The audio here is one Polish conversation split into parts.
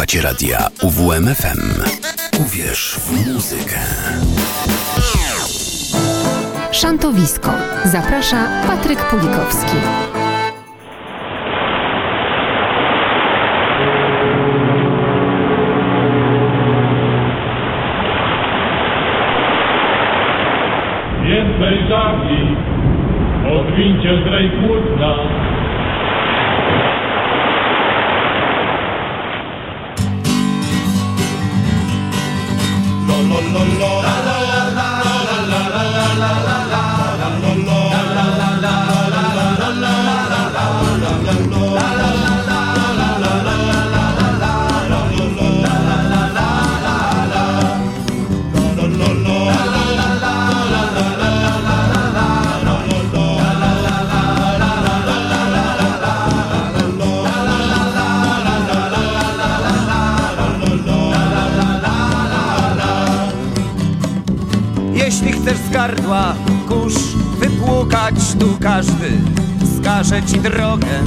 Słuchacie radia UWMFM. Uwierz w muzykę. Szantowisko. Zaprasza Patryk Pulikowski. Więcej żagli, odwincie zdrej płótna. Tu każdy wskaże ci drogę.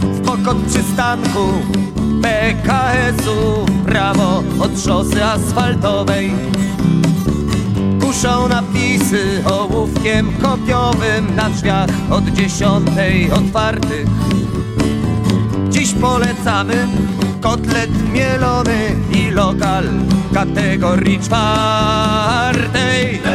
W pokot przystanku PKS-u prawo od szosy asfaltowej. Kuszą napisy ołówkiem kopiowym na drzwiach od dziesiątej otwartych. Dziś polecamy kotlet mielony i lokal kategorii czwartej.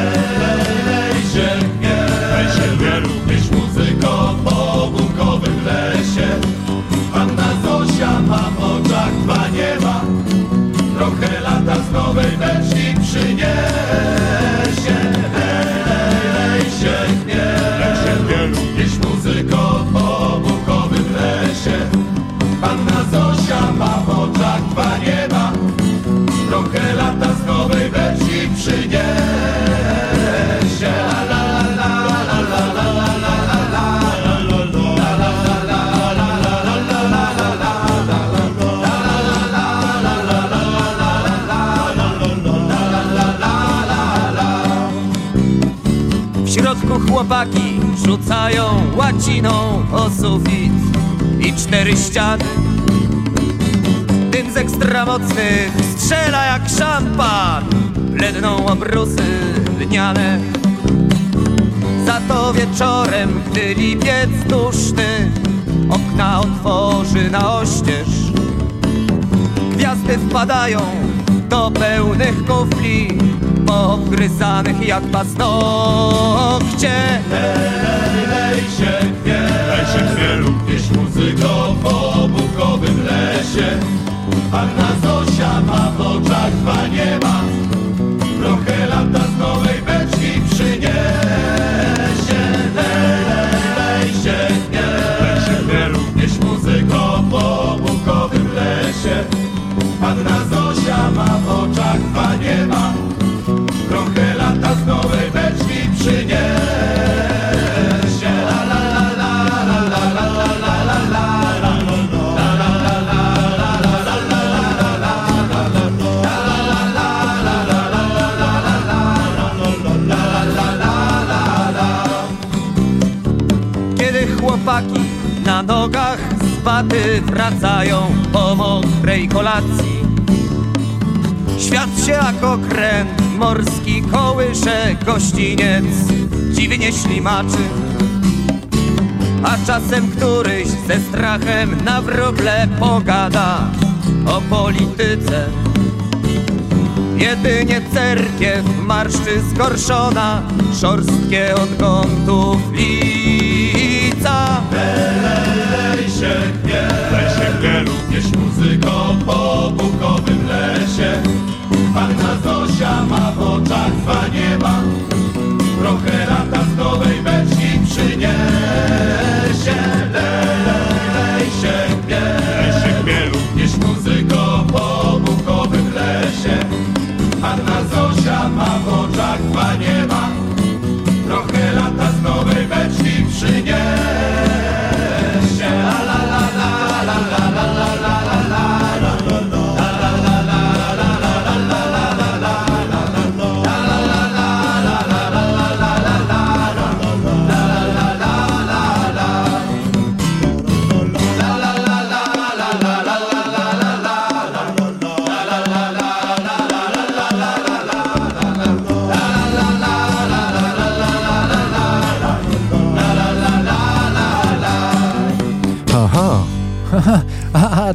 Rzucają łaciną o sufit i cztery ściany. Dym z ekstramocnych strzela jak szampan, bledną obrusy lniane. Za to wieczorem, gdy lipiec duszny okna otworzy na oścież, Gwiazdy wpadają do pełnych kufli, poobgryzanych jak paznokcie. Lej się chwie, lej się chwie również muzyko po bukowym lesie. Panna Zosia ma w oczach dwa nieba, trochę lata z nowej beczki przyniesie. Lej, lej, lej się chwie, lej się chwie również muzyko po bukowym lesie. Panna Zosia ma w oczach dwa nieba, nogach z baty wracają po mokrej kolacji. Świat się jak okręt morski kołysze gościniec dziwnie ślimaczy. A czasem któryś ze strachem na wróble pogada o polityce. Jedynie cerkiew marszczy zgorszona, szorstkie odgątów lica. Lej się chwie, lej się chwie również muzyko po bukowym lesie. Panna Zosia ma w oczach dwa nieba, trochę lata z nowej beczki przyniesie.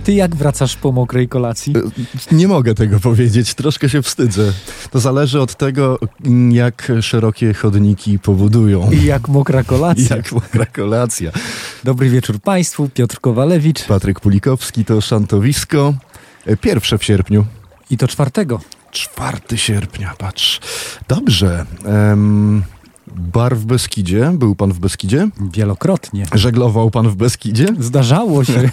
Ty jak wracasz po mokrej kolacji? Nie mogę tego powiedzieć, troszkę się wstydzę. To zależy od tego, jak szerokie chodniki powodują. I jak mokra kolacja. Jak mokra kolacja. Dobry wieczór Państwu, Piotr Kowalewicz. Patryk Pulikowski to szantowisko. Pierwsze w sierpniu. I to czwartego. 4 sierpnia, patrz. Dobrze. Um, bar w Beskidzie. Był pan w Beskidzie? Wielokrotnie. Żeglował pan w Beskidzie? Zdarzało się.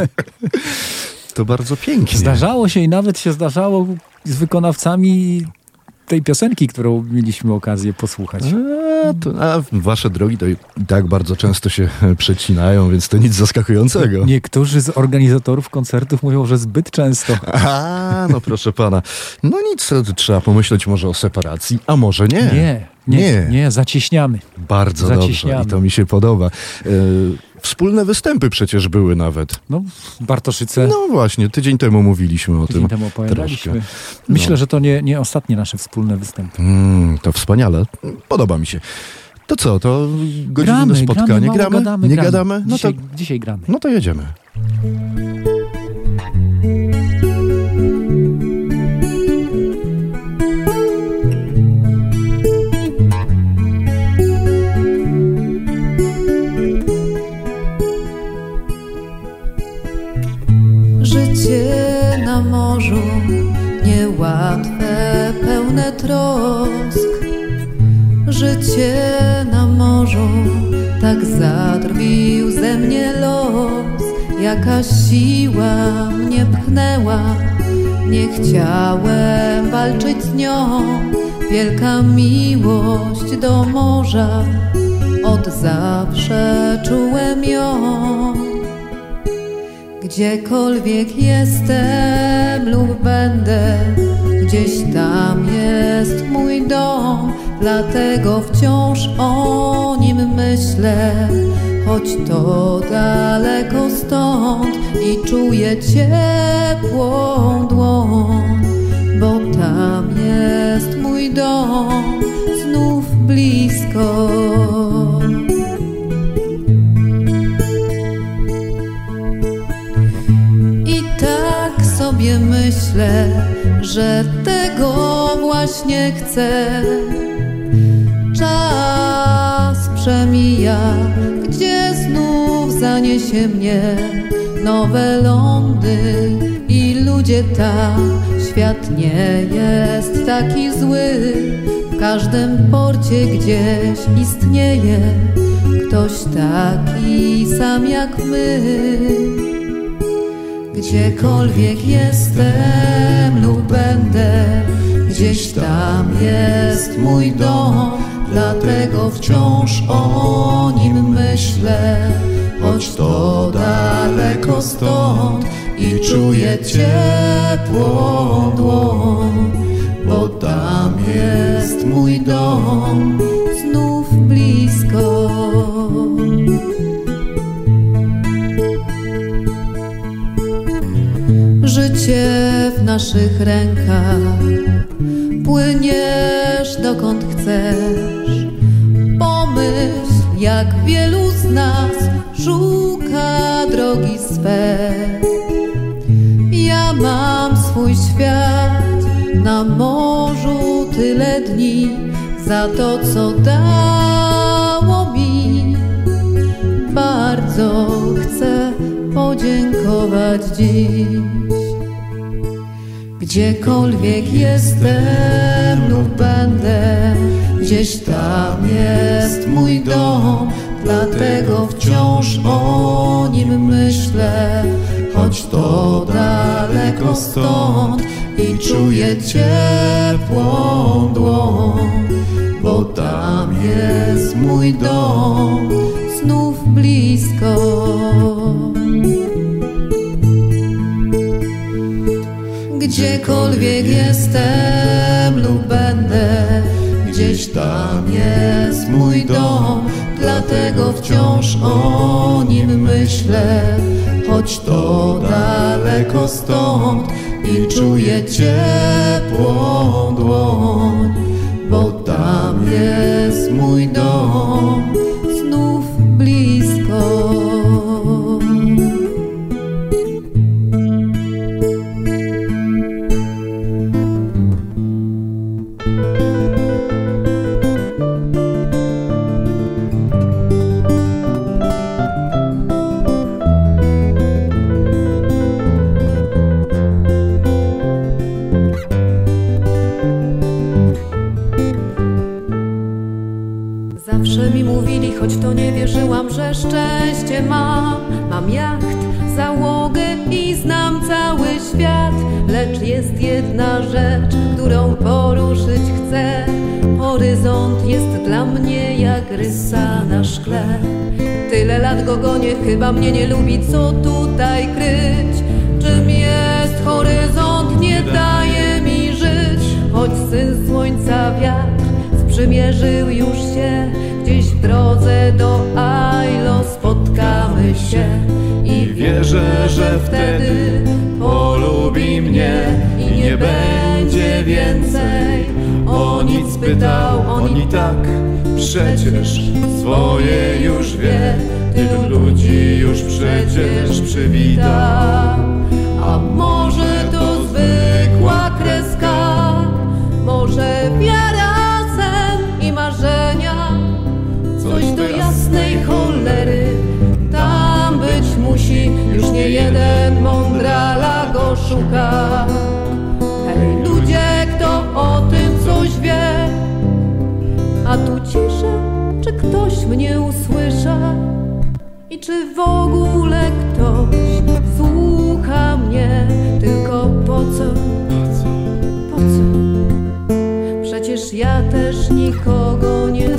to bardzo pięknie. Zdarzało się i nawet się zdarzało z wykonawcami tej piosenki, którą mieliśmy okazję posłuchać. A, to, a wasze drogi to i tak bardzo często się przecinają, więc to nic zaskakującego. Niektórzy z organizatorów koncertów mówią, że zbyt często. A, no proszę pana. No nic, trzeba pomyśleć może o separacji, a może nie. Nie, nie, nie, zacieśniamy. Bardzo zacieśniamy. dobrze i to mi się podoba. Yy, Wspólne występy przecież były nawet. No, Bartoszyce. No właśnie, tydzień temu mówiliśmy o tydzień tym. temu opowiadaliśmy. Troszkę. Myślę, no. że to nie, nie ostatnie nasze wspólne występy. Mm, to wspaniale. Podoba mi się. To co, to godzinne gramy, spotkanie? Gramy, gramy? Gadamy, nie gramy. gadamy? No dzisiaj, to, dzisiaj gramy. No to jedziemy. Niełatwe, pełne trosk. Życie na morzu, tak zadrwił ze mnie los. Jaka siła mnie pchnęła, nie chciałem walczyć z nią. Wielka miłość do morza, od zawsze czułem ją. Gdziekolwiek jestem lub będę, gdzieś tam jest mój dom, dlatego wciąż o nim myślę, choć to daleko stąd i czuję ciepłą że tego właśnie chcę. Czas przemija, gdzie znów zaniesie mnie nowe lądy i ludzie tam. Świat nie jest taki zły, w każdym porcie gdzieś istnieje ktoś taki sam jak my. Gdziekolwiek jestem lub będę, gdzieś tam jest mój dom, dlatego wciąż o nim myślę, choć to daleko stąd i czuję ciepłą dłoń, bo tam jest mój dom, życie w naszych rękach. Płyniesz dokąd chcesz. Pomyśl, jak wielu z nas szuka drogi swe. Ja mam swój świat na morzu tyle dni za to, co dało mi. Bardzo chcę podziękować dziś. Gdziekolwiek jestem lub będę, gdzieś tam jest mój dom, dlatego wciąż o nim myślę, choć to daleko stąd i czuję ciepłą dłoń, bo tam jest mój dom, znów blisko. Gdziekolwiek jestem lub będę, gdzieś tam jest mój dom, dlatego wciąż o nim myślę, choć to daleko stąd i czuję ciepłą dłoń, bo tam jest mój dom, rzecz, którą poruszyć chcę. Horyzont jest dla mnie jak rysa na szkle. Tyle lat go gonię, chyba mnie nie lubi, co tutaj kryć. Czym jest horyzont, nie daje mi żyć, choć syn słońca wiatr sprzymierzył już się. Gdzieś w drodze do Ailo spotkamy się i Wierzę, że wtedy polubi mnie i nie będzie więcej. O nic pytał, on i tak przecież swoje już wie, tylu ludzi już przecież przywitał. A może to zwykła kreska, może wiara, sen i marzenia, coś do jasnej cholery. Tam być musi, już nie jeden mądrala go szuka. Mnie usłysza? I czy w ogóle ktoś słucha mnie? Tylko po co? Po co? Przecież ja też nikogo nie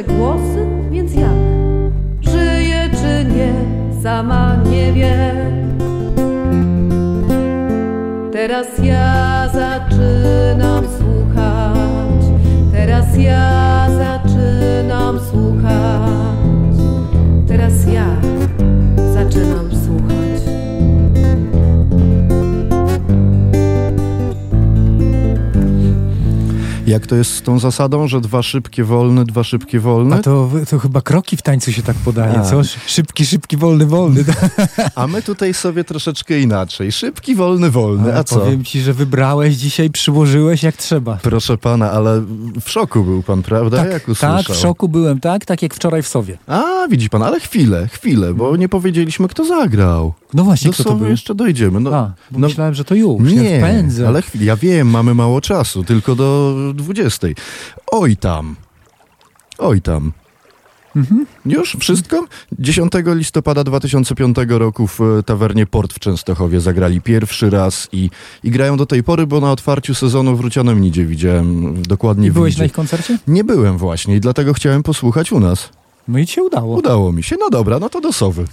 Słyszę głosy, więc jak? Żyje czy nie, sama nie wie. Teraz ja zaczynam słuchać. Teraz ja zaczynam słuchać. Teraz ja zaczynam Jak to jest z tą zasadą, że dwa szybkie wolne, dwa szybkie wolne? A to, to chyba kroki w tańcu się tak podaje, A. co? Szybki, szybki, wolny, wolny. A my tutaj sobie troszeczkę inaczej. Szybki, wolny, wolny. A co? Powiem ci, że wybrałeś dzisiaj, przyłożyłeś jak trzeba. Proszę pana, ale w szoku był pan, prawda? Tak, jak usłyszał? tak, w szoku byłem, tak? Tak jak wczoraj w Sowie. A, widzi pan, ale chwilę, chwilę, bo nie powiedzieliśmy, kto zagrał. No właśnie, Do kto to był? jeszcze dojdziemy. No, A, no, myślałem, że to już. nie, pędzę. ale chwilę, ja wiem, mamy mało czasu, tylko do 20. Oj tam, oj tam. Mhm. Już wszystko? 10 listopada 2005 roku w e, tawernie Port w Częstochowie zagrali pierwszy raz i, i grają do tej pory, bo na otwarciu sezonu w Rucianem Nidzie widziałem dokładnie I byłeś Nidzie. na ich koncercie? Nie byłem właśnie i dlatego chciałem posłuchać u nas. No i ci się udało. Udało mi się. No dobra, no to do Sowy.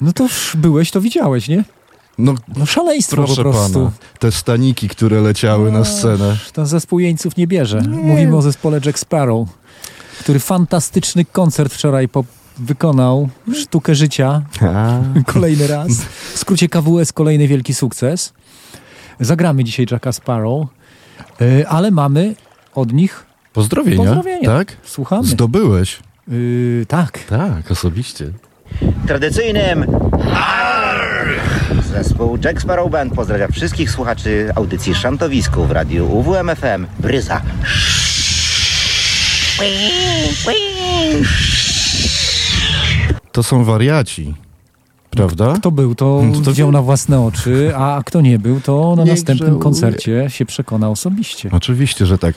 No to już byłeś, to widziałeś, nie? No No szaleństwo po prostu. pana, te staniki, które leciały na scenę. Ten zespół jeńców nie bierze. Mówimy o zespole Jack Sparrow, który fantastyczny koncert wczoraj po wykonał. Sztukę życia. Kolejny raz. W skrócie KWS kolejny wielki sukces. Zagramy dzisiaj Jacka Sparrow, y, ale mamy od nich Pozdrowienia, Pozdrowienia. tak? Słuchamy. Zdobyłeś. Y, tak. Tak, osobiście. Tradycyjnym zespół Jack Sparrow Band pozdrawia wszystkich słuchaczy audycji Szantowisku w radiu UWMFM Bryza. To są wariaci, prawda? Kto był, to, No to widział wie- na własne oczy, a kto nie był, to na Niech następnym żałuje. koncercie się przekona osobiście. Oczywiście, że tak.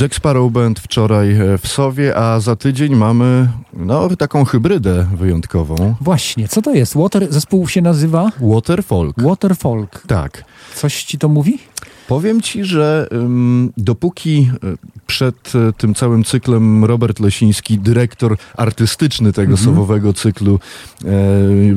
Jack Sparrow Band wczoraj e, w Sowie, a za tydzień mamy no, taką hybrydę wyjątkową. Właśnie, co to jest? Water, zespół się nazywa? Waterfolk. Waterfolk. Tak. Coś ci to mówi? Powiem ci, że ym, dopóki y, przed y, tym całym cyklem Robert Lesiński, dyrektor artystyczny tego Mhm. sowowego cyklu, e,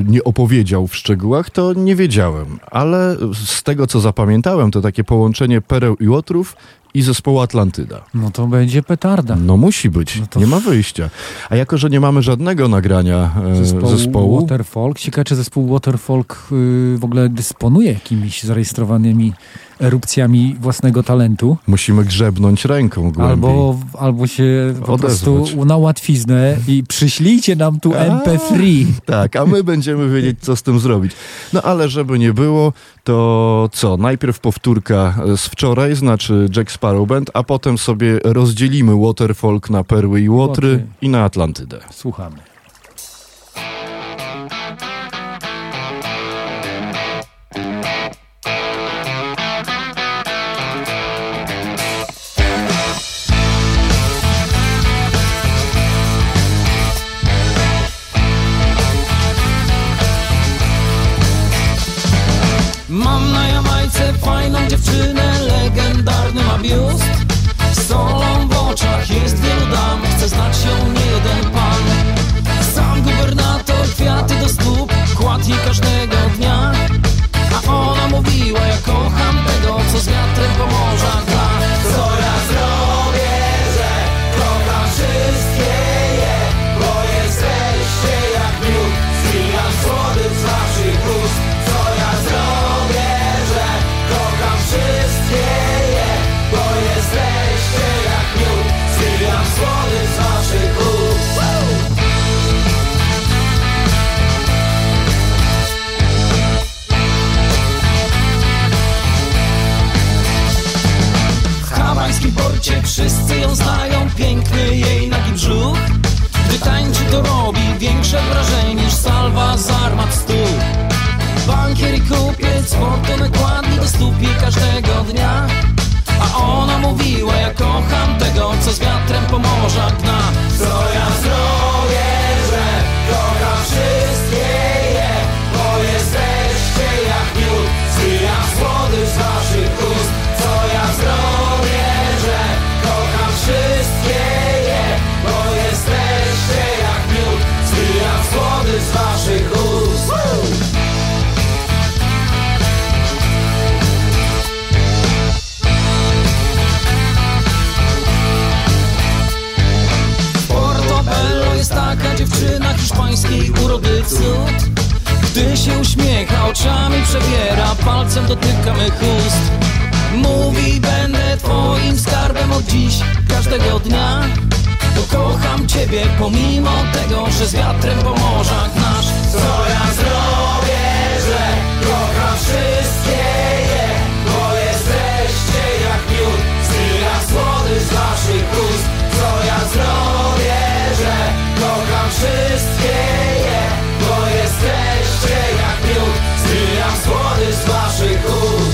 nie opowiedział w szczegółach, to nie wiedziałem. Ale z tego, co zapamiętałem, to takie połączenie pereł i łotrów i zespołu Atlantyda. No to będzie petarda. No musi być, No to- nie ma wyjścia. A jako, że nie mamy żadnego nagrania e, Zespołu, zespołu, Waterfolk. Ciekawe, czy zespół Waterfolk y, w ogóle dysponuje jakimiś zarejestrowanymi erupcjami własnego talentu. musimy grzebnąć ręką głębiej. Albo, albo się po Odezwać. prostu na łatwiznę i przyślijcie nam tu MP3. Tak, a my będziemy wiedzieć, co z tym zrobić. No ale żeby nie było, to co? Najpierw powtórka z wczoraj, znaczy Jack Sparrow Band, a potem sobie rozdzielimy Waterfolk na perły i łotry Łotry. i na Atlantydę. Słuchamy. Przebiera, palcem dotyka mych ust Mówi, będę twoim skarbem od dziś, każdego dnia. Bo kocham ciebie pomimo tego, że z wiatrem po morzach nasz Co ja zrobię, że kocham wszystkie je. Bo jesteście jak miód, zbija słodycz z waszych ust. Co ja zrobię, że kocham wszystkie je słodycz z waszych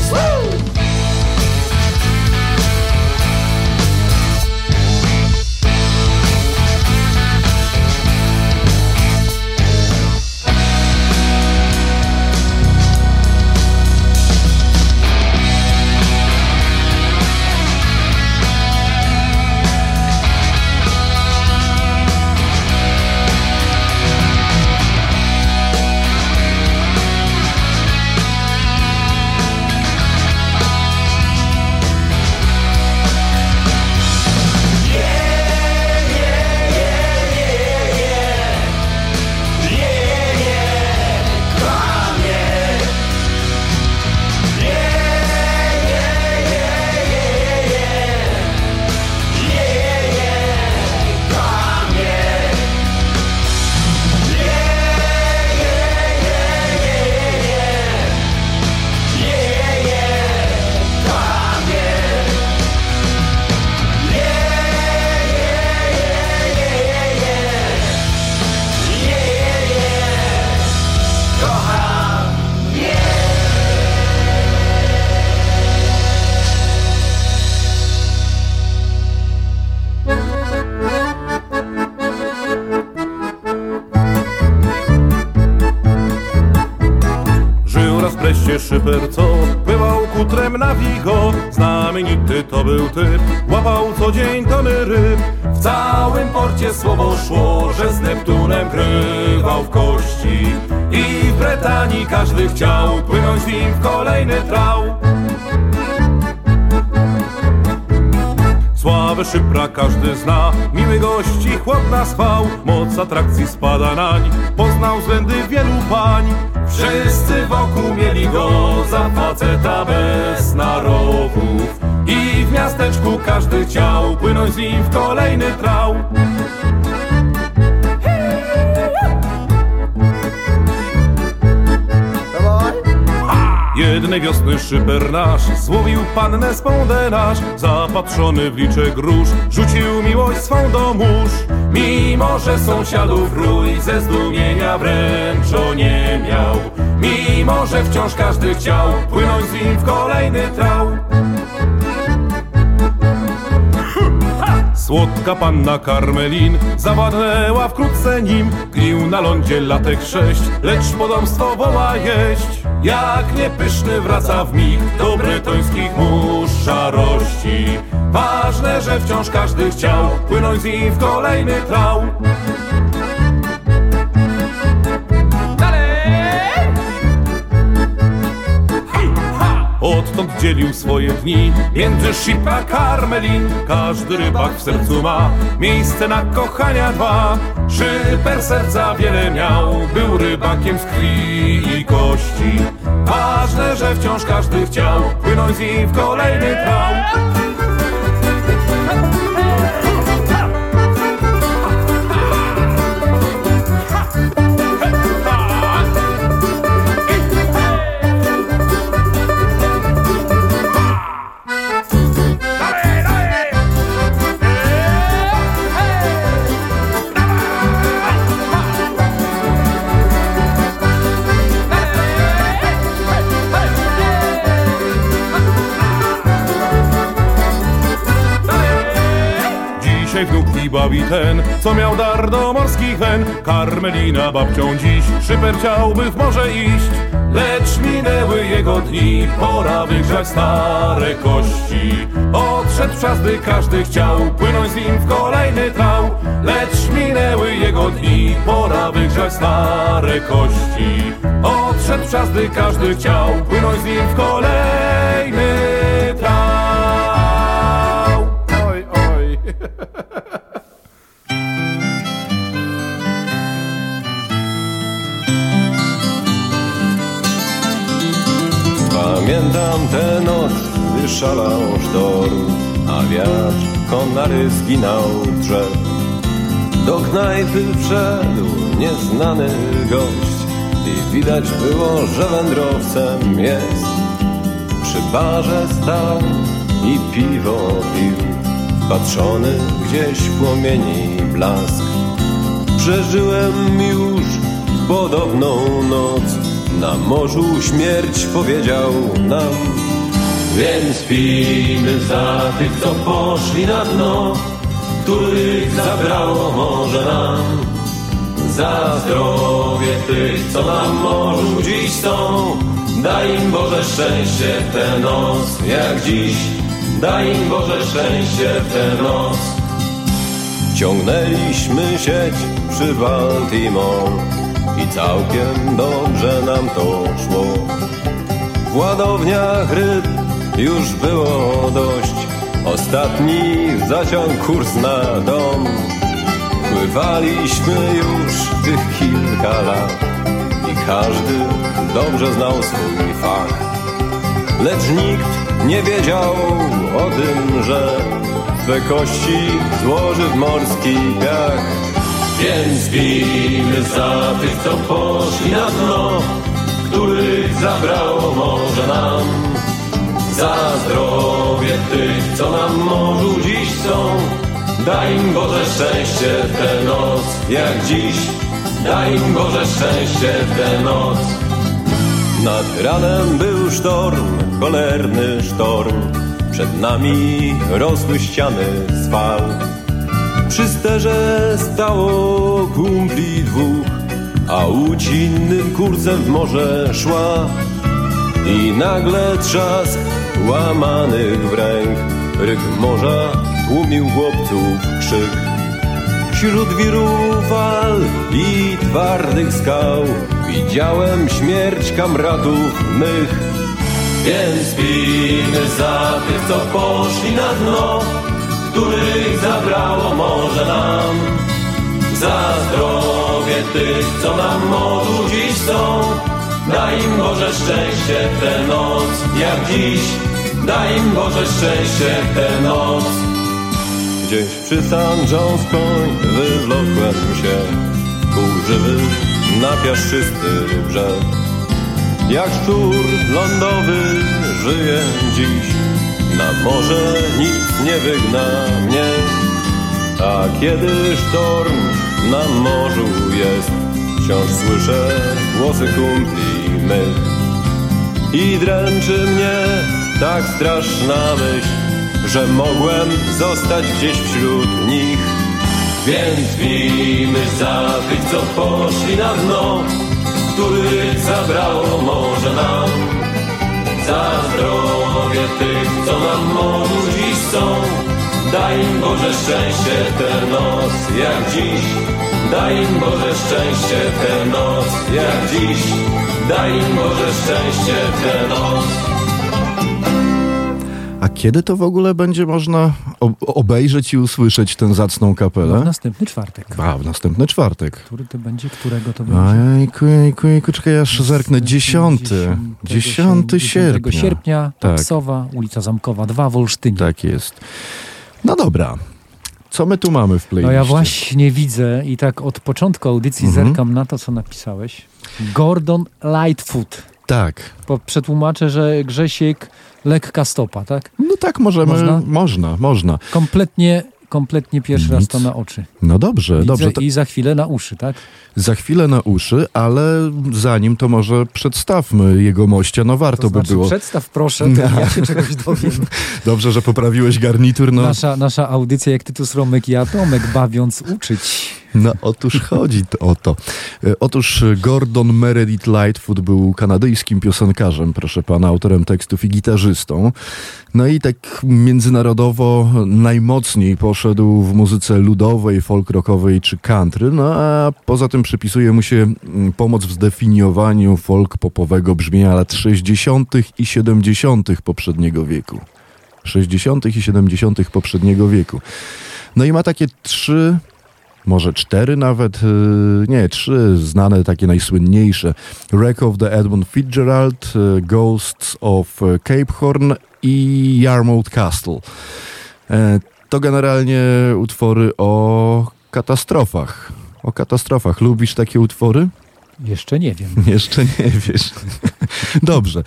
szyper, co pływał kutrem na Vigo. Znamienity to był typ, łapał co dzień tony ryb. W całym porcie słowo szło, że z Neptunem grywał w kości. I w Bretanii każdy chciał płynąć z nim w kolejny trał. Sławę szypra każdy zna, miły gości chłodna schwał, moc atrakcji spada nań, poznał względy wielu pań. Wszyscy wokół mieli go za faceta bez narowów i w miasteczku każdy chciał płynąć z nim w kolejny trał. Jednej wiosny szyper nasz. Złowił pannę swą denasz Zapatrzony w liczek róż rzucił miłość swą do mórz. Mimo, że sąsiadów rój ze zdumienia wręcz nie miał. Mimo, że wciąż każdy chciał płynąć z nim w kolejny trał. Słodka panna Karmelin zawładnęła wkrótce nim. Gnił na lądzie latek sześć, lecz podomstwo woła jeść Jak niepyszny wraca w mig do bretońskich mórz szarości. Ważne, że wciąż każdy chciał płynąć z nim w kolejny trał Odtąd dzielił swoje dni między Ship a Karmelin. Każdy rybak w sercu ma miejsce na kochania dwa. Szyper serca wiele miał, był rybakiem z krwi i kości. Ważne, że wciąż każdy chciał płynąć z nim w kolejny trał bawi ten, co miał dar do morskich wen. Karmelina babcią dziś, szyper chciałby w morze iść. Lecz minęły jego dni, pora wygrzać stare kości. Odszedł czas, by każdy chciał płynąć z nim w kolejny trał Lecz minęły jego dni, pora wygrzać stare kości. Odszedł czas, by każdy chciał płynąć z nim w kolejny tę noc, gdy szalał sztorm, a wiatr konary zginał drzew. Do knajpy wszedł nieznany gość i widać było, że wędrowcem jest. Przy barze stał i piwo pił, wpatrzony gdzieś w płomieni blask. Przeżyłem już podobną noc, na morzu śmierć powiedział nam. Więc pijmy za tych, co poszli na dno, których zabrało morze nam. Za zdrowie tych, co na morzu dziś są, daj im Boże szczęście w tę noc, jak dziś. Daj im Boże szczęście w tę noc. Ciągnęliśmy sieć przy Baltimore i całkiem dobrze nam to szło. W ładowniach ryb już było dość, ostatni zaciął kurs na dom. Pływaliśmy już tych kilka lat i każdy dobrze znał swój fach. Lecz nikt nie wiedział o tym, że swe kości złoży w morski piach. Więc bijmy za tych, co poszli na dno, których zabrało morze nam. Za zdrowie tych, co na morzu dziś są, daj im Boże szczęście w tę noc, jak dziś. Daj im Boże szczęście w tę noc. Nad ranem był sztorm, cholerny sztorm, przed nami rosły ściany z fal. Przy sterze stało kumpli dwóch, a łódź innym w morze szła. i nagle trzask łamanych wręk. Ryk morza tłumił chłopców krzyk. Wśród wirów fal i twardych skał widziałem śmierć kamratów mych. Więc pijmy za tych, co poszli na dno, których zabrało morze nam. Za zdrowie tych, co nam morzu dziś są, daj im Boże szczęście tę noc, jak dziś. Daj im Boże szczęście tę noc. Gdzieś przy San John's wywlokłem się Pół żywy na piaszczysty brzeg Jak szczur lądowy żyję dziś Na morze nic nie wygna mnie A kiedy sztorm na morzu jest Wciąż słyszę głosy kumpli mych I dręczy mnie tak straszna myśl że mogłem zostać gdzieś wśród nich. Więc pijmy za tych, co poszli na dno, których zabrało morze nam. Za zdrowie tych, co nam morzu dziś są, daj im Boże szczęście tę noc, jak dziś. Daj im Boże szczęście tę noc, jak dziś. Daj im Boże szczęście tę noc. Kiedy to w ogóle będzie można ob- obejrzeć i usłyszeć tę zacną W kapelę? następny czwartek. A, w następny czwartek. Który to będzie? Którego to będzie? Ojejku, jejku, jejku, czekaj, aż zerknę. Dziesiąty. Dziesiąty 10 sierpnia. sierpnia, Tak. Ulica Zamkowa 2 w Olsztynie. Tak jest. No dobra. Co my tu mamy w No playliście? ja właśnie widzę i tak od początku audycji Mhm. zerkam na to, co napisałeś. Gordon Lightfoot. Tak. Po, przetłumaczę, że Grzesiek lekka stopa, tak? No tak możemy. Można? Można, można. Kompletnie, kompletnie pierwszy raz Nic. to na oczy. No dobrze, Widzę dobrze. I za chwilę na uszy, tak? za chwilę na uszy, ale zanim to może przedstawmy jego mościa, no warto To znaczy, by było. przedstaw proszę, ja się czegoś dowiem. Dobrze, że poprawiłeś garnitur, no. Nasza, nasza audycja, jak Tytus Romek i Atomek, bawiąc uczyć. No otóż chodzi o to. E, Otóż Gordon Meredith Lightfoot był kanadyjskim piosenkarzem, proszę pana, autorem tekstów i gitarzystą. No i tak międzynarodowo najmocniej poszedł w muzyce ludowej, folk rockowej czy country, no a poza tym przypisuje mu się mm, pomoc w zdefiniowaniu folk popowego brzmienia lat 60. i 70. poprzedniego wieku. 60. i 70. poprzedniego wieku. No i ma takie trzy może cztery nawet, yy, nie, trzy znane, takie najsłynniejsze. Wreck of the Edmund Fitzgerald, yy, Ghosts of yy, Cape Horn i Yarmouth Castle. E, To generalnie utwory o katastrofach. O katastrofach. Lubisz takie utwory? Jeszcze nie wiem. Jeszcze nie wiesz. Dobrze.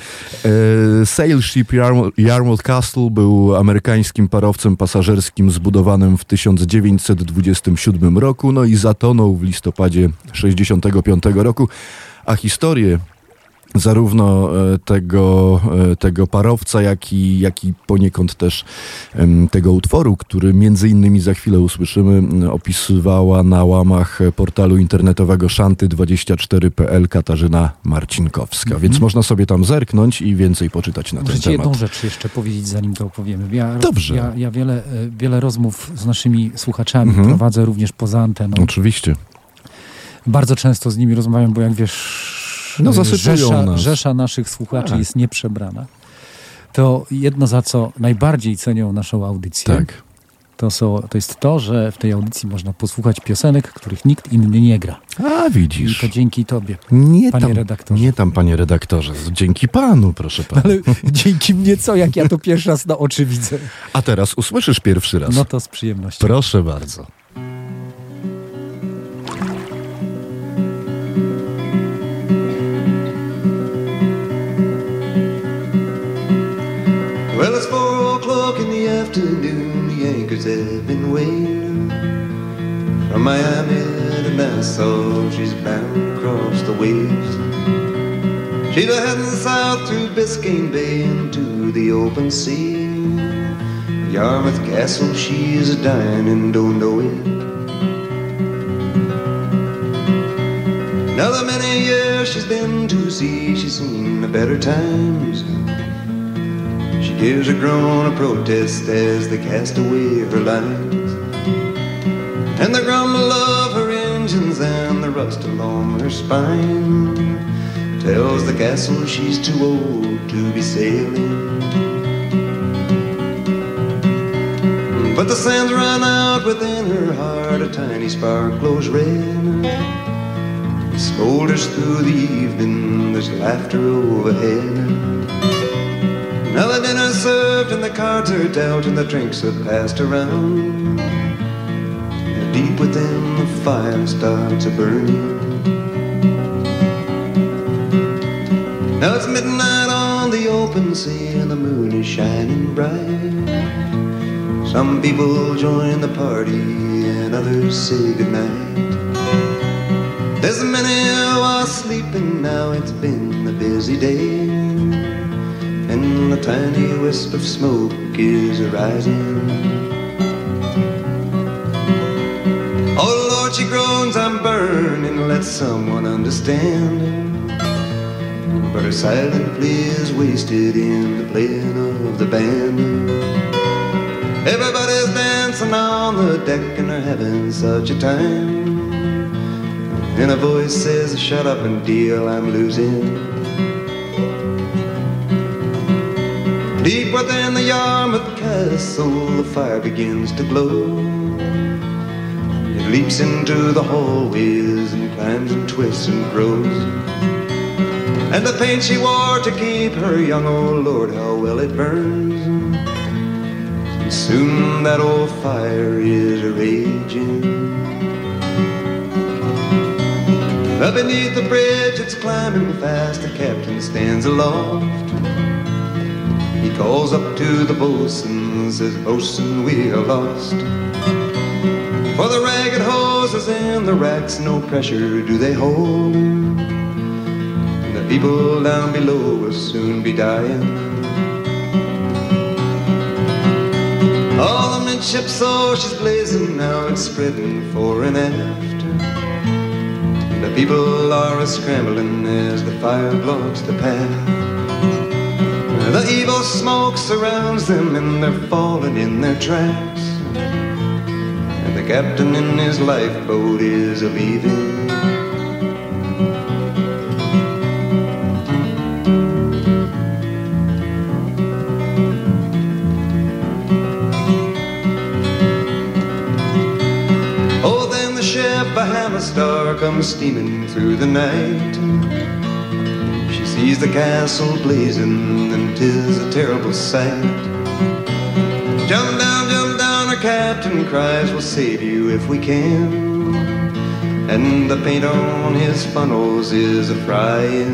E, Sail Ship Yarmouth, Yarmouth Castle był amerykańskim parowcem pasażerskim zbudowanym w 1927 roku, no i zatonął w listopadzie 65 roku, a historię zarówno e, tego, e, tego parowca, jak i, jak i poniekąd też tego utworu, który między innymi za chwilę usłyszymy, opisywała na łamach portalu internetowego szanty24.pl Katarzyna Marcinkowska. Więc można sobie tam zerknąć i więcej poczytać na Muszę ten ci jedną temat. rzecz jeszcze powiedzieć, zanim to opowiemy. Ja, Dobrze. Ja, ja wiele, e, wiele rozmów z naszymi słuchaczami Mhm. prowadzę również poza anteną. Oczywiście. Bardzo często z nimi rozmawiam, bo jak wiesz, No, e, zasypują rzesza, nas. rzesza naszych słuchaczy Tak. jest nieprzebrana. To jedno, za co najbardziej cenią naszą audycję, Tak. to, są, to jest to, że w tej audycji można posłuchać piosenek, których nikt inny nie gra. A I widzisz. to dzięki tobie. Nie panie tam, redaktorze. nie tam, panie redaktorze. Dzięki panu, proszę pana. Ale dzięki mnie co, jak ja to pierwszy raz na oczy widzę. A teraz usłyszysz pierwszy raz. No to z przyjemnością. Proszę bardzo. Afternoon. The anchors have been weighed from Miami to Nassau. She's bound across the waves. She's heading south through Biscayne Bay into the open sea. Yarmouth Castle, she is dying and don't know it. Another many years she's been to sea, she's seen the better times. She gives a groan of protest as they cast away her lines. And the grumble of her engines and the rust along her spine tells the castle she's too old to be sailing. But the sands run out within her heart, a tiny spark glows red. It smolders through the evening, there's laughter overhead. Now the dinner's served and the cards are dealt and the drinks are passed around. And deep within the fire starts a burning. Now it's midnight on the open sea and the moon is shining bright. Some people join the party and others say goodnight. There's many who are sleeping now, it's been a busy day. And a tiny wisp of smoke is rising. Oh Lord, she groans, I'm burning, let someone understand. But her silent plea is wasted in the playing of the band. Everybody's dancing on the deck and they're having such a time. And a voice says, Shut up and deal, I'm losing. Deep within the Yarmouth castle, the fire begins to glow. It leaps into the hallways and climbs and twists and grows. And the paint she wore to keep her young, oh Lord, how well it burns. And soon that old fire is raging. Up beneath the bridge, it's climbing fast. The captain stands aloft. He calls up to the bosun, says, Bosun, we are lost. For the ragged hoses and the racks, no pressure do they hold. And the people down below will soon be dying. All the midship saw she's blazing now, it's spreading fore and aft. And the people are a scrambling as the fire blocks the path. The evil smoke surrounds them and they're falling in their tracks. And the captain in his lifeboat is a leaving. Oh, then the ship Bahama Star comes steaming through the night. Sees the castle blazing, and 'tis a terrible sight. Jump down, jump down, our captain cries, We'll save you if we can. And the paint on his funnels is a frying.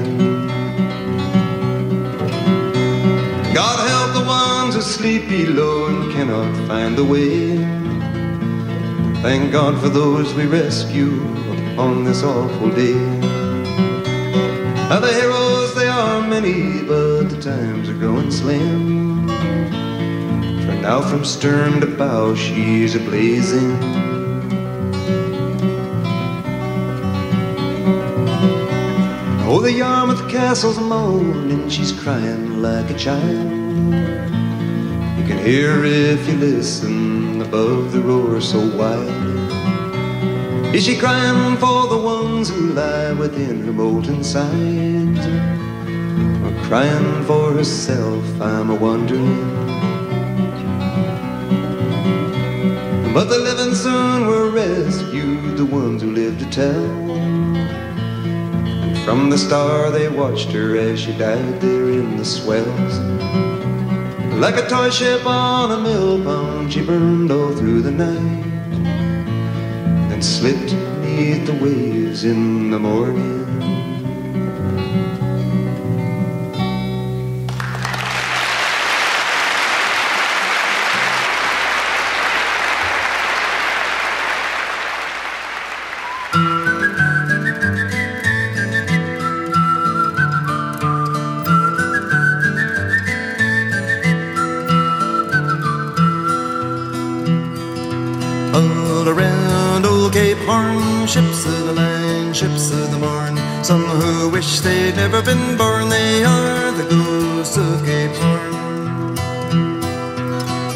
God help the ones who sleep below and cannot find the way. Thank God for those we rescue on this awful day. Now slim. For now from stern to bow, she's a blazing. Oh, the Yarmouth castle's moaning, she's crying like a child. You can hear if you listen above the roar so wild. Is she crying for the ones who lie within her molten sides? Crying for herself, I'm a wondering. But the living soon were rescued, the ones who lived to tell. And from the star they watched her as she died there in the swells. Like a toy ship on a mill pond, she burned all through the night. Then slipped beneath the waves in the morning. All around old Cape Horn, ships of the line, ships of the morn. Some who wish they'd never been born, they are the ghosts of Cape Horn.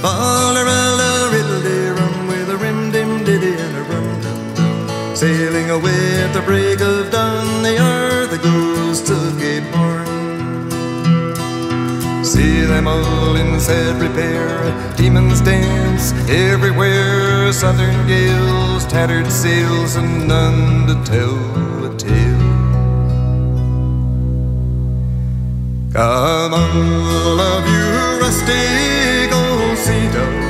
Fallerella, riddle rum with a rim dim diddy and a rum dum dum. Sailing away at the break of dawn, they are the ghosts of Cape Horn. See them all in sad repair, demons dance everywhere. Southern gales, tattered sails, and none to tell a tale. Come all of you rustic old sea dogs,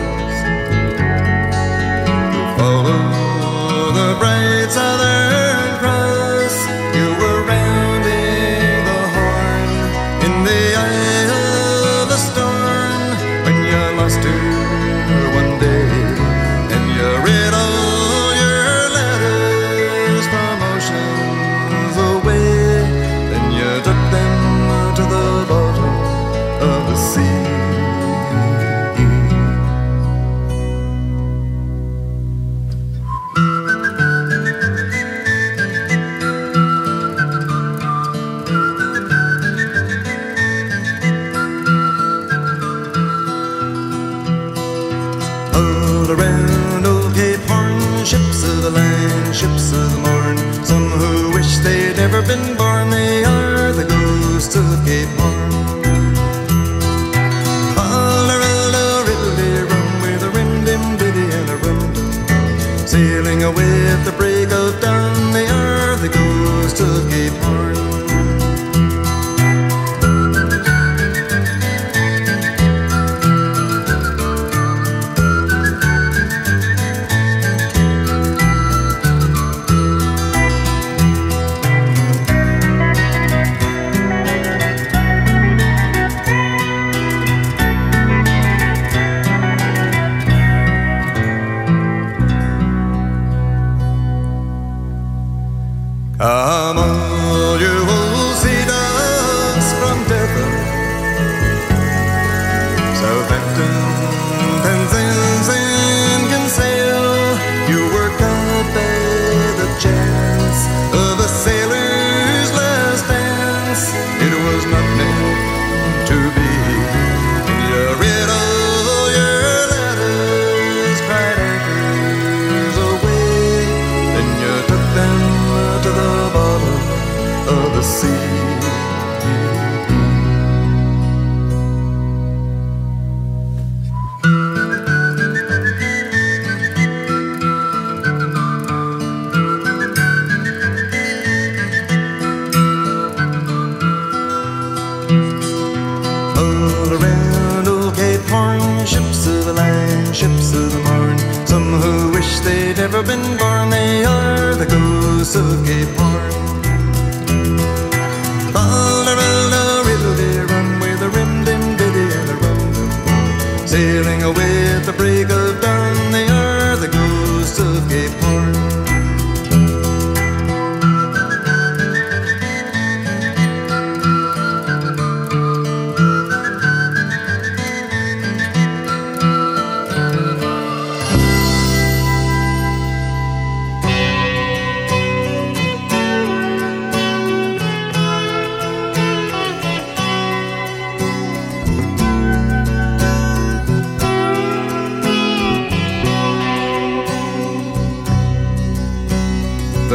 ghosts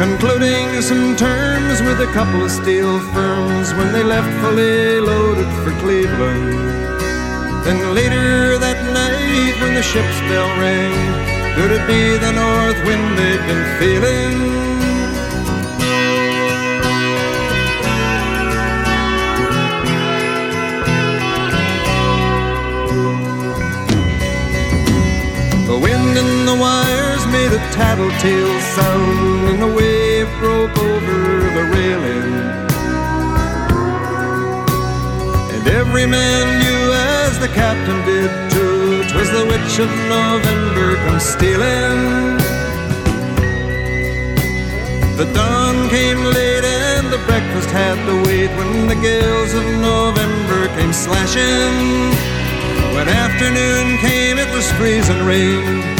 Concluding some terms with a couple of steel firms when they left fully loaded for Cleveland. Then later that night when the ship's bell rang, could it be the north wind they'd been feeling? Made a tattletale sound, and the wave broke over the railing. And every man knew, as the captain did too, 'twas the witch of November come stealing. The dawn came late and the breakfast had to wait when the gales of November came slashing. When afternoon came, it was freezing rain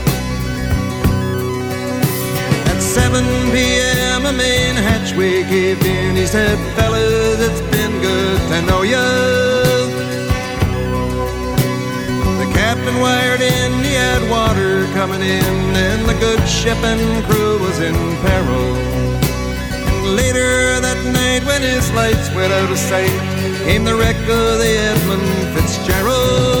At 7 p.m., a main hatchway caved in. He said, Fellas, it's been good to know you. The captain wired in, he had water coming in, and the good ship and crew was in peril. And later that night, when his lights went out of sight, came the wreck of the Edmund Fitzgerald.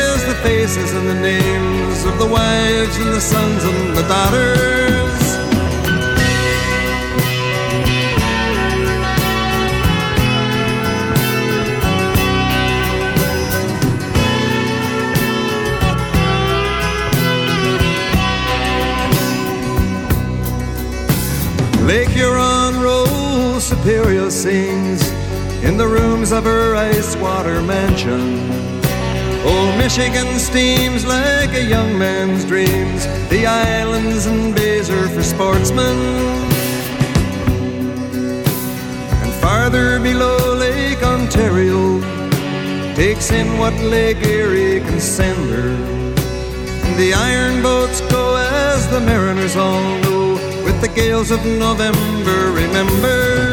faces and the names of the wives and the sons and the daughters. Lake Huron rolls Superior sings in the rooms of her ice water mansion. Old Michigan steams like a young man's dreams. The islands and bays are for sportsmen. And farther below Lake Ontario takes in what Lake Erie can send her. The iron boats go as the mariners all know, with the gales of November remembered.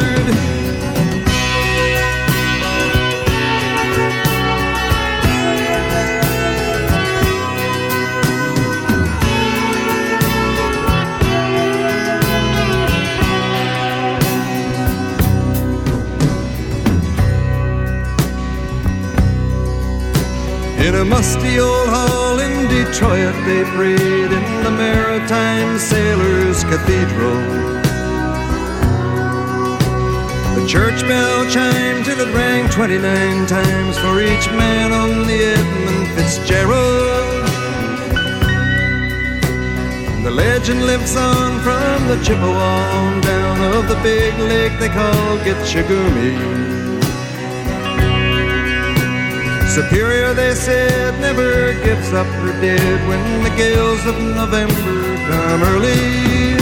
In a musty old hall in Detroit, they prayed in the Maritime Sailors Cathedral. The church bell chimed till it rang 29 times for each man on the Edmund Fitzgerald. The legend lives on from the Chippewa on down of the big lake they call Gitchagumi. Superior, they said, never gives up her dead when the gales of November come early.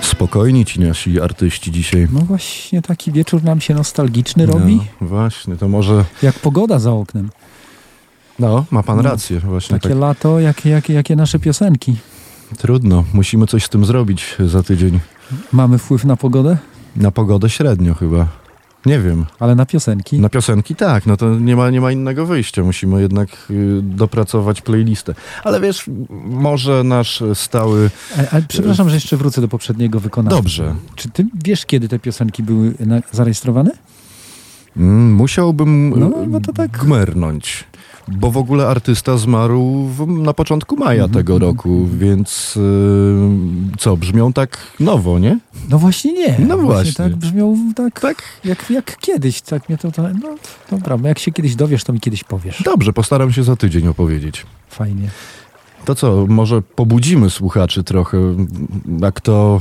Spokojni ci nasi artyści dzisiaj. No właśnie taki wieczór nam się nostalgiczny robi. No, właśnie, to może... Jak pogoda za oknem. No, ma pan No, rację. Właśnie Takie tak. lato, jakie, jakie, jakie nasze piosenki. Trudno, musimy coś z tym zrobić za tydzień. Mamy wpływ na pogodę? Na pogodę średnio chyba. Nie wiem. Ale na piosenki? Na piosenki tak, no to nie ma, nie ma innego wyjścia. Musimy jednak y, dopracować playlistę. Ale wiesz, może nasz stały... Ale, ale przepraszam, że jeszcze wrócę do poprzedniego wykonania. Dobrze. Czy ty wiesz, kiedy te piosenki były na, zarejestrowane? Mm, musiałbym No, no, no to tak. gmernąć. Bo w ogóle artysta zmarł w, na początku maja Mhm, tego roku, więc y, co, brzmią tak nowo, nie? No właśnie nie. No właśnie. tak brzmiał tak, Jak, jak kiedyś. Tak mnie to, tak- no dobra, bo jak się kiedyś dowiesz, to mi kiedyś powiesz. Dobrze, postaram się za tydzień opowiedzieć. Fajnie. To co, może pobudzimy słuchaczy trochę, a kto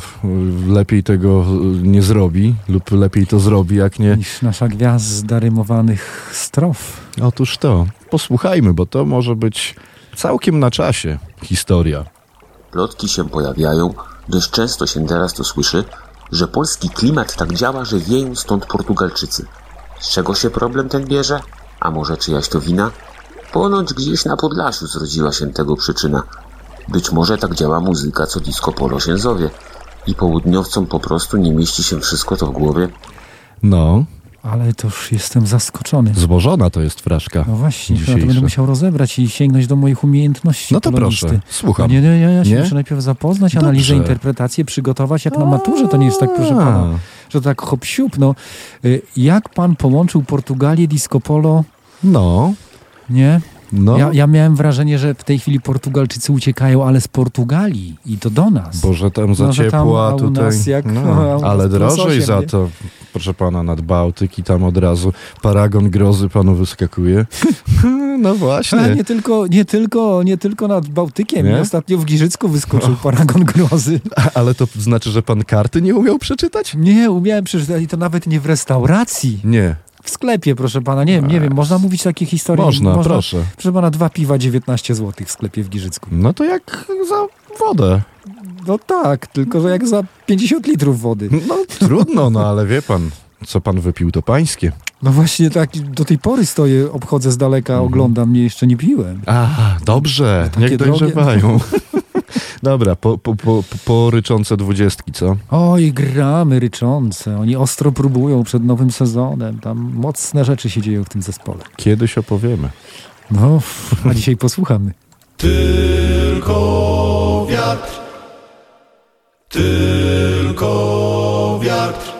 lepiej tego nie zrobi lub lepiej to zrobi, jak nie... Niż nasza gwiazda rymowanych strof. Otóż to, posłuchajmy, bo to może być całkiem na czasie historia. Plotki się pojawiają, dość często się teraz to słyszy, że polski klimat tak działa, że wieją stąd Portugalczycy. Z czego się problem ten bierze? A może czyjaś to wina? Ponoć gdzieś na Podlasiu zrodziła się tego przyczyna. Być może tak działa muzyka, co disco polo się zowie. I południowcom po prostu nie mieści się wszystko to w głowie. No, Ale to już jestem zaskoczony. złożona to jest fraszka No właśnie, chyba to będę musiał rozebrać i sięgnąć do moich umiejętności. No to polonisty. proszę, słucham. No nie, nie, ja się Nie? muszę najpierw zapoznać, analizę, Dobrze. interpretację, przygotować jak na maturze. To nie jest tak, proszę pana, że tak hop siup. No, Y, jak pan połączył Portugalię, disco polo? No. Nie? No. Ja, ja miałem wrażenie, że w tej chwili Portugalczycy uciekają, ale z Portugalii i to do nas. Boże, tam za No, że tam, tutaj... nas jak- no, nas ale drożej osiem, za nie? to, proszę pana, nad Bałtyk i tam od razu paragon grozy panu wyskakuje. no właśnie. nie tylko, nie tylko, nie tylko nad Bałtykiem. Nie? Ostatnio w Giżycku wyskoczył paragon grozy. Ale to znaczy, że pan karty nie umiał przeczytać? Nie, umiałem przeczytać i to nawet nie w restauracji. Nie. W sklepie, proszę pana. Nie, nie wiem, można mówić takie historie. Można, proszę. Proszę pana, dwa piwa 19 zł w sklepie w Giżycku. No to jak za wodę. No tak, tylko że jak za 50 litrów wody. No trudno, no ale wie pan, co pan wypił, to pańskie. No właśnie tak, do tej pory stoję, obchodzę z daleka, oglądam, nie jeszcze nie piłem. A, dobrze, takie niech drogie. dojrzewają. Dobra, po, po, po, po ryczące dwudziestki, co? Oj, gramy ryczące. Oni ostro próbują przed nowym sezonem. Tam mocne rzeczy się dzieją w tym zespole. Kiedyś opowiemy. No, a dzisiaj posłuchamy. Tylko wiatr, tylko wiatr.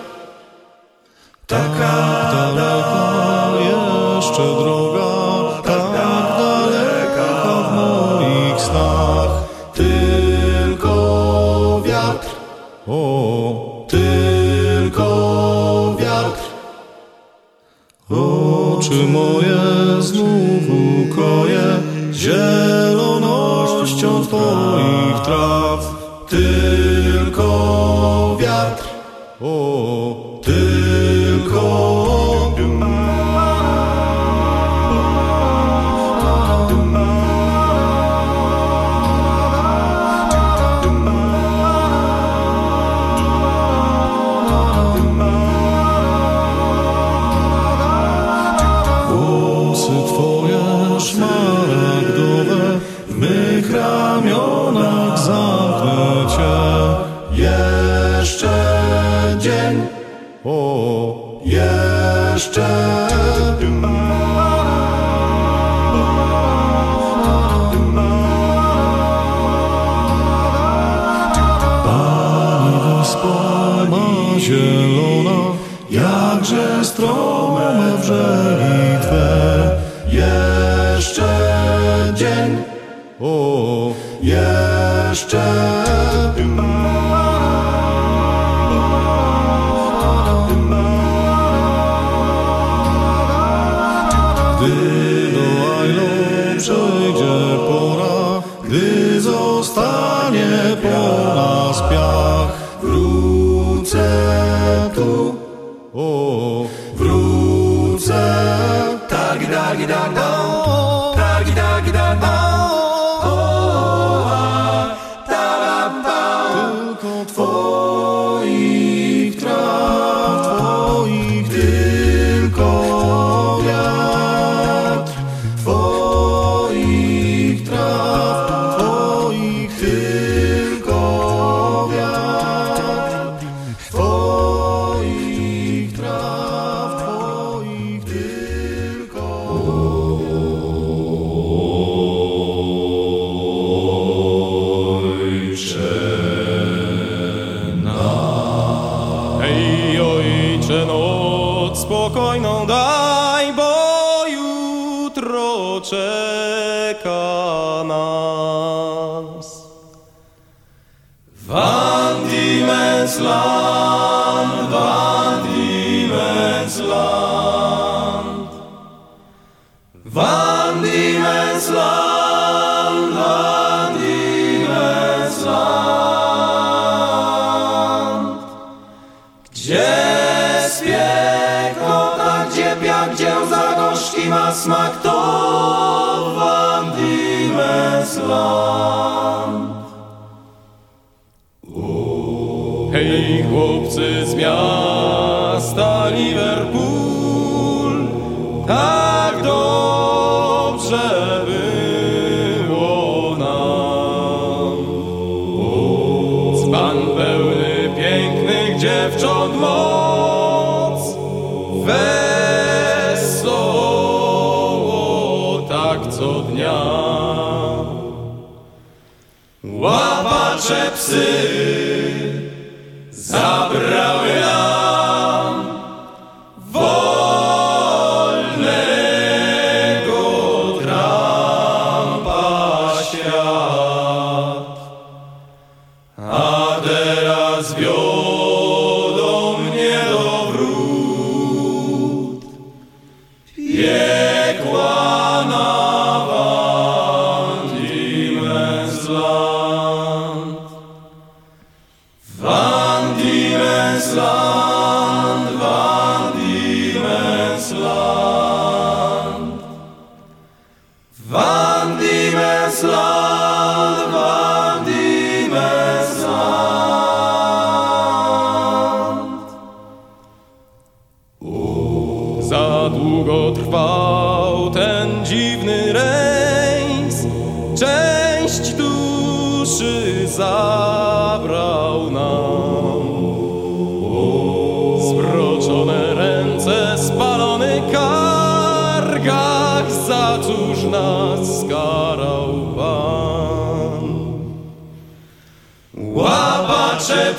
Taka daleka jeszcze droga, Oczy moje znów ukoje zielonością twoich traw. Tylko wiatr, o,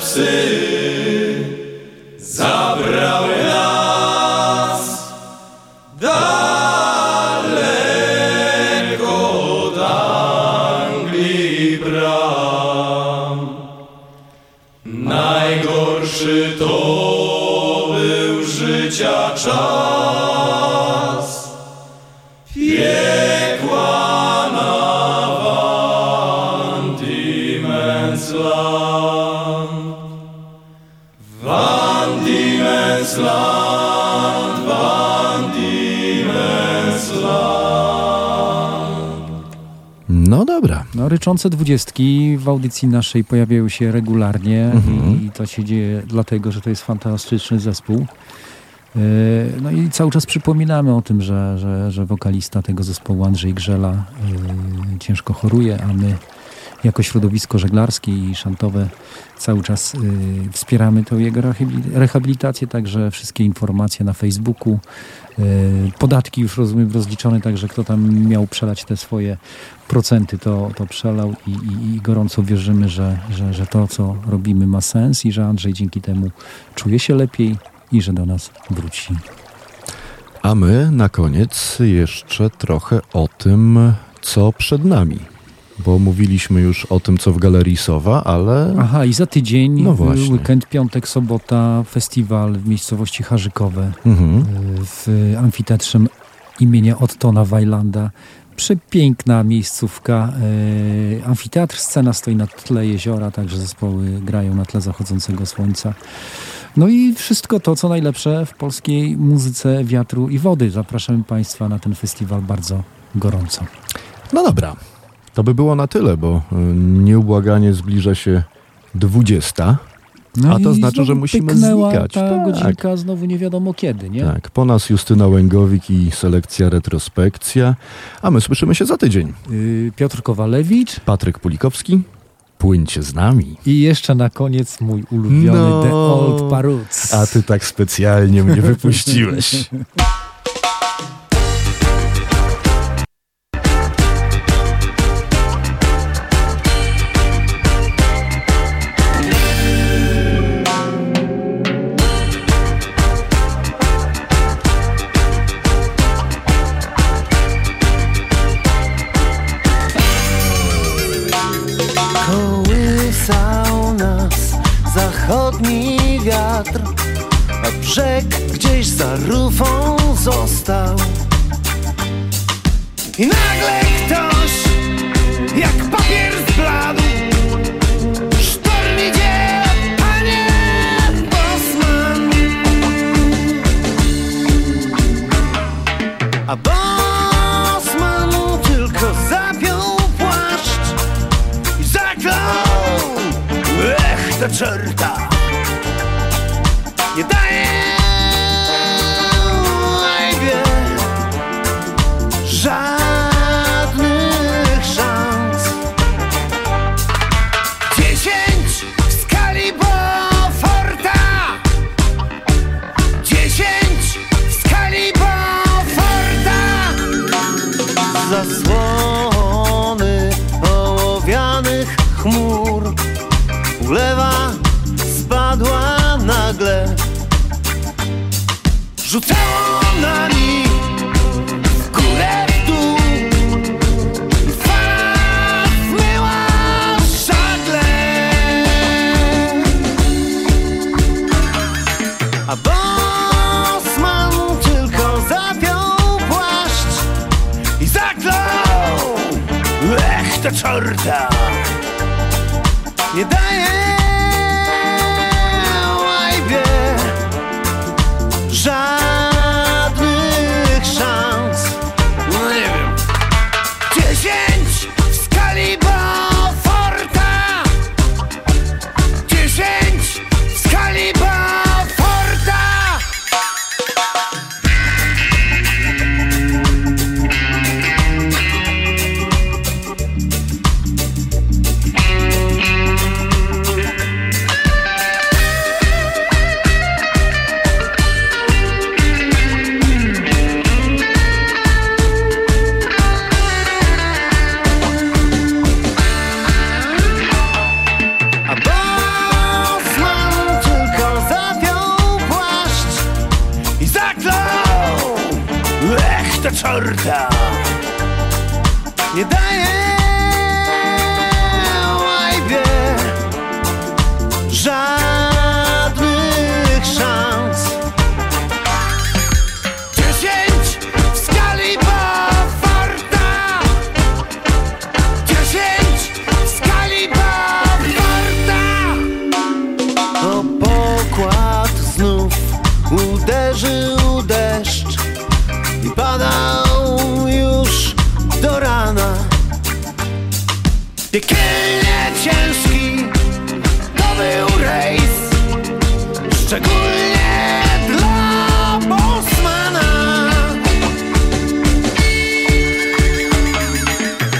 sepsis. No, ryczące dwudziestki w audycji naszej pojawiają się regularnie Mhm. i to się dzieje dlatego, że to jest fantastyczny zespół. E, No i cały czas przypominamy o tym, że, że, że wokalista tego zespołu Andrzej Grzela e, ciężko choruje, a my jako środowisko żeglarskie i szantowe cały czas e, wspieramy tą jego rehabili- rehabilitację, także wszystkie informacje na Facebooku. E, Podatki już rozumiem rozliczone, także kto tam miał przelać te swoje procenty, to, to przelał i, i, i gorąco wierzymy, że, że, że to, co robimy ma sens i że Andrzej dzięki temu czuje się lepiej i że do nas wróci. A my na koniec jeszcze trochę o tym, co przed nami. Bo mówiliśmy już o tym, co w Galerii Sowa, ale Aha, i za tydzień, No właśnie. weekend, piątek, sobota, festiwal w miejscowości Harzykowe Mhm. y, w amfiteatrze imienia Ottona Wajlanda. Przepiękna miejscówka. y, Amfiteatr, scena stoi na tle jeziora, także zespoły grają na tle zachodzącego słońca. No i wszystko to, co najlepsze w polskiej muzyce wiatru i wody. Zapraszamy Państwa na ten festiwal bardzo gorąco. no dobra. To by było na tyle, bo y, nieubłaganie zbliża się 20. No A to znaczy, że musimy znikać. ta Tak. godzinka znowu nie wiadomo kiedy, nie? Tak, po nas Justyna Łęgowik i selekcja retrospekcja, a my słyszymy się za tydzień. Y, Piotr Kowalewicz. Patryk Pulikowski, płyńcie z nami. I jeszcze na koniec mój ulubiony No. The Old Parrots. A ty tak specjalnie mnie wypuściłeś. rzekł, gdzieś za rufą został. I nagle ktoś, jak papier zbladł, sztorm panie Bosman. A Bosman tylko zapiął płaszcz i zaklął, ech, ta czerta. Nie daje czorta Nie daje Ech, ta czorta Piekielnie ciężki to był rejs Szczególnie dla Bosmana.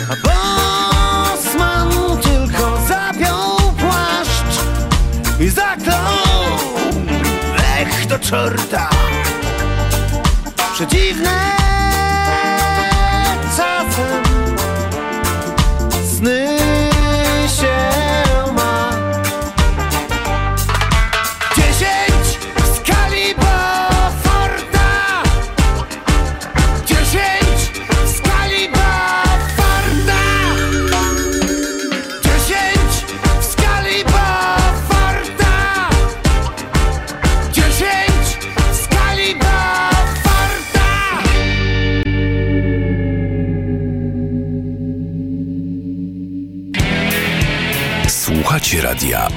A Bosman tylko zapiął płaszcz i zaklął Ech, do czorta